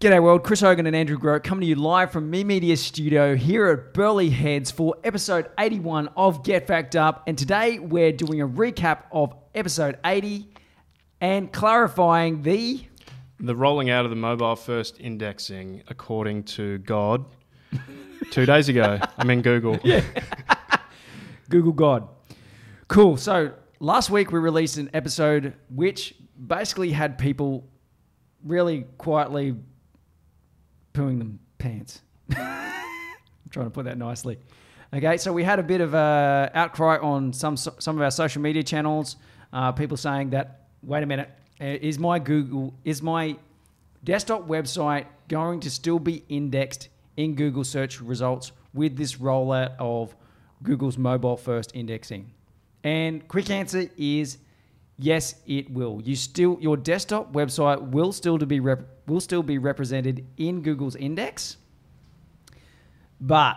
G'day world, Chris Hogan and Andrew Grote coming to you live from Me Media Studio here at Burleigh Heads for episode 81 of Get Fact Up. And today we're doing a recap of episode 80 and clarifying the The rolling out of the mobile first indexing, according to God, two days ago. I mean, Google. Yeah. Google God. Cool. So last week we released an episode which basically had people really quietly pooing them pants. I'm trying to put that nicely. Okay, so we had a bit of a outcry on some some of our social media channels. Uh, people saying that, wait a minute, uh, is my Google is my desktop website going to still be indexed in Google search results with this rollout of Google's mobile first indexing? And quick answer is yes, it will. You still your desktop website will still to be rep, will still be represented in Google's index, but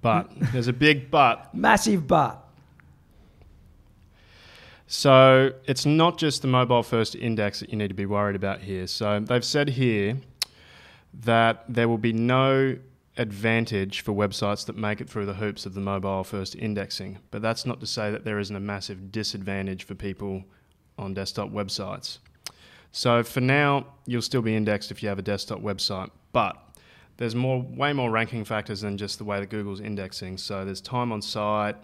But there's a big but. massive but. So it's not just the mobile first index that you need to be worried about here. So they've said here that there will be no advantage for websites that make it through the hoops of the mobile first indexing. But that's not to say that there isn't a massive disadvantage for people on desktop websites. So for now, you'll still be indexed if you have a desktop website, but there's more, way more ranking factors than just the way that Google's indexing. So there's time on site,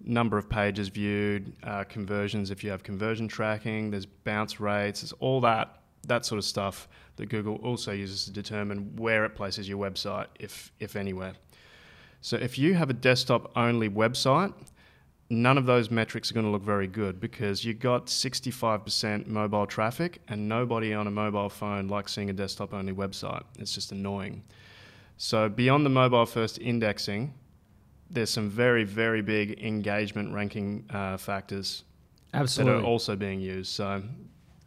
number of pages viewed, uh, conversions if you have conversion tracking, there's bounce rates, there's all that that sort of stuff that Google also uses to determine where it places your website, if if anywhere. So if you have a desktop only website, none of those metrics are going to look very good because you got 65% mobile traffic and nobody on a mobile phone likes seeing a desktop only website. It's just annoying. So beyond the mobile first indexing, there's some very very big engagement ranking uh, factors that are also being used. So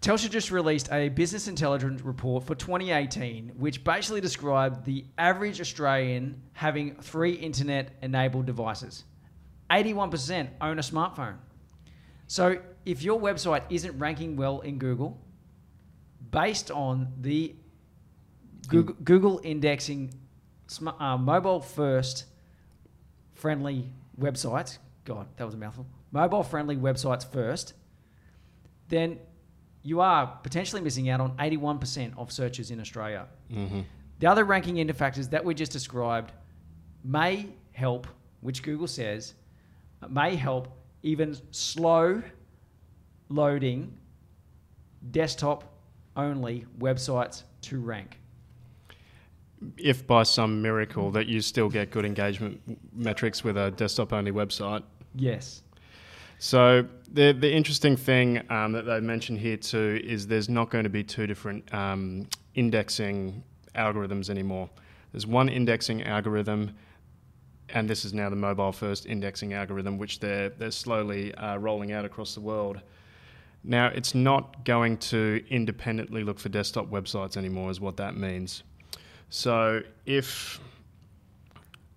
Telstra just released a business intelligence report for 2018, which basically described the average Australian having three internet enabled devices. 81% own a smartphone. So if your website isn't ranking well in Google, based on the Google, Google indexing uh, mobile first friendly websites, God, that was a mouthful, mobile friendly websites first, then you are potentially missing out on 81% of searches in Australia. mhm. The other ranking into factors that we just described may help, which Google says, may help even slow loading desktop only websites to rank. if by some miracle that you still get good engagement metrics with a desktop only website. Yes. So the the interesting thing um, that they mentioned here too is there's not going to be two different um, indexing algorithms anymore. There's one indexing algorithm, and this is now the mobile first indexing algorithm, which they're they're slowly uh, rolling out across the world. Now it's not going to independently look for desktop websites anymore, is what that means. So if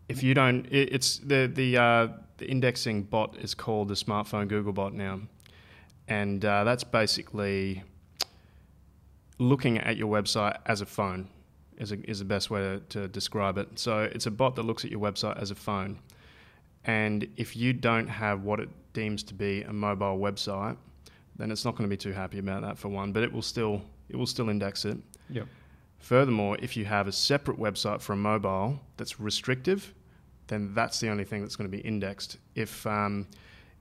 if you don't, it, it's the the uh, the indexing bot is called the smartphone Google bot now, and uh, that's basically looking at your website as a phone. Is, a, is the best way to, to describe it. So it's a bot that looks at your website as a phone, and if you don't have what it deems to be a mobile website, then it's not going to be too happy about that for one. But it will still it will still index it. Yep. Furthermore, if you have a separate website for a mobile that's restrictive, then that's the only thing that's going to be indexed. If um,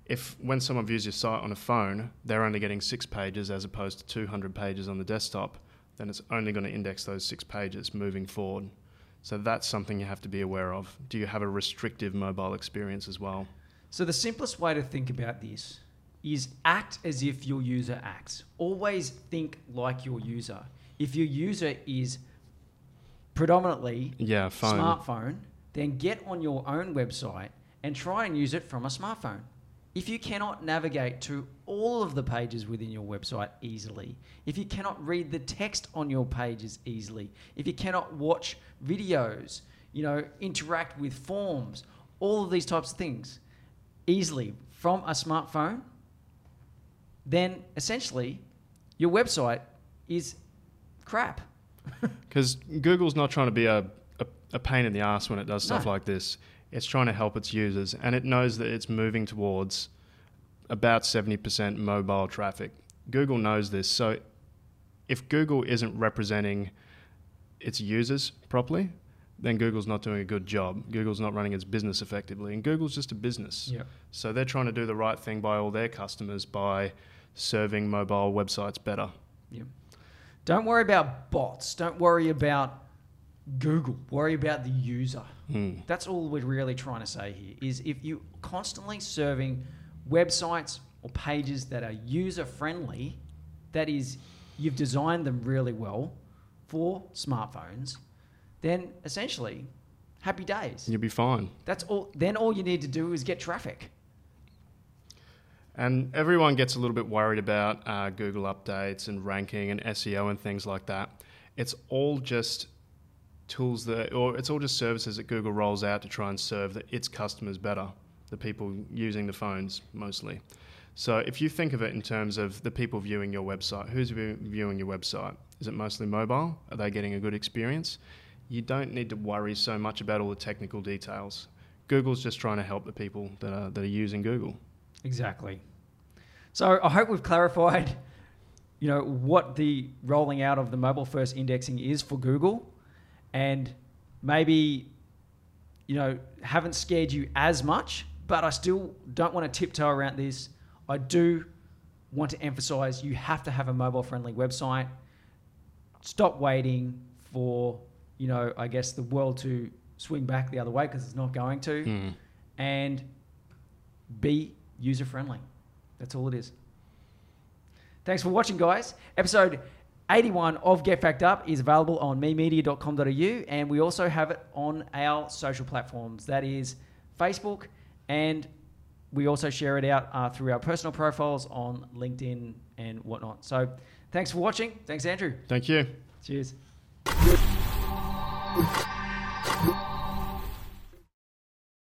if when someone views your site on a phone, they're only getting six pages as opposed to 200 pages on the desktop, then it's only going to index those six pages moving forward. So that's something you have to be aware of. Do you have a restrictive mobile experience as well? So the simplest way to think about this is act as if your user acts. Always think like your user. If your user is predominantly Yeah, phone. smartphone, then get on your own website and try and use it from a smartphone. If you cannot navigate to all of the pages within your website easily, if you cannot read the text on your pages easily, if you cannot watch videos, you know, interact with forms, all of these types of things easily from a smartphone, then essentially your website is crap. Because Google's not trying to be a, a, a pain in the ass when it does stuff No. like this. It's trying to help its users, and it knows that it's moving towards about 70% mobile traffic. Google knows this. So if Google isn't representing its users properly, then Google's not doing a good job. Google's not running its business effectively, and Google's just a business. Yeah. So they're trying to do the right thing by all their customers by serving mobile websites better. Don't worry about bots. Don't worry about Google. Worry about the user. Hmm. That's all we're really trying to say here is if you constantly serving websites or pages that are user friendly, that is you've designed them really well for smartphones, then essentially happy days. You'll be fine. That's all then all you need to do is get traffic. And everyone gets a little bit worried about uh, Google updates and ranking and SEO and things like that. It's all just tools that, or it's all just services that Google rolls out to try and serve the, its customers better, the people using the phones mostly. So if you think of it in terms of the people viewing your website, who's view- viewing your website? Is it mostly mobile? Are they getting a good experience? You don't need to worry so much about all the technical details. Google's just trying to help the people that are, that are using Google. Exactly. So I hope we've clarified, you know, what the rolling out of the mobile first indexing is for Google, and maybe, you know, haven't scared you as much. But I still don't want to tiptoe around this. I do want to emphasize you have to have a mobile friendly website. Stop waiting for, you know, I guess the world to swing back the other way because it's not going to Hmm. and be user friendly. That's all it is. Thanks for watching, guys. Episode 81 of Get Fact Up is available on memedia.com.au and we also have it on our social platforms. That is Facebook and we also share it out uh, through our personal profiles on LinkedIn and whatnot. So thanks for watching. Thanks, Andrew. Thank you. Cheers.